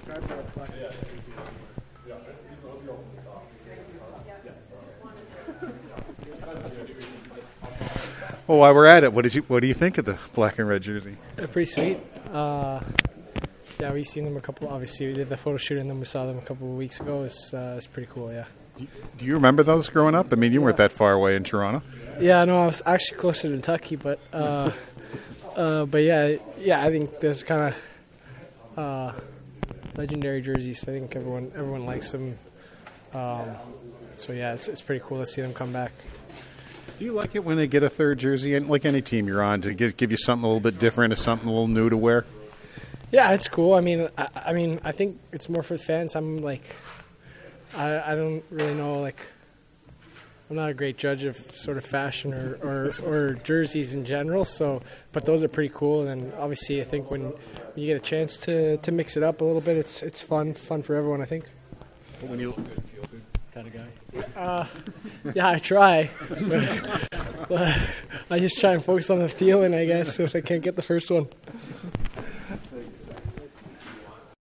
describe that black and red? Well, while we're at it, what did you what do you think of the black and red jersey? They're pretty sweet. Uh, yeah, we've seen them a couple. Obviously, we did the photo shoot and then we saw them a couple of weeks ago. It's uh, it's pretty cool. Yeah. Do you remember those growing up? I mean, you weren't that far away in Toronto. Yeah, no, I was actually closer to Kentucky, but uh, uh, but yeah, yeah, I think there's kind of uh, legendary jerseys. I think everyone everyone likes them. Um, so yeah, it's it's pretty cool to see them come back. Do you like it when they get a third jersey, and like any team you're on, to give, give you something a little bit different, or something a little new to wear? Yeah, it's cool. I mean, I, I mean, I think it's more for fans. I'm like, I, I don't really know. Like, I'm not a great judge of sort of fashion or, or, or jerseys in general. So, but those are pretty cool. And obviously, I think when you get a chance to, to mix it up a little bit, it's it's fun, fun for everyone. I think. But when you look good, feel good Kind of guy. Uh, yeah, I try. But, I just try and focus on the feeling, I guess, if I can't get the first one.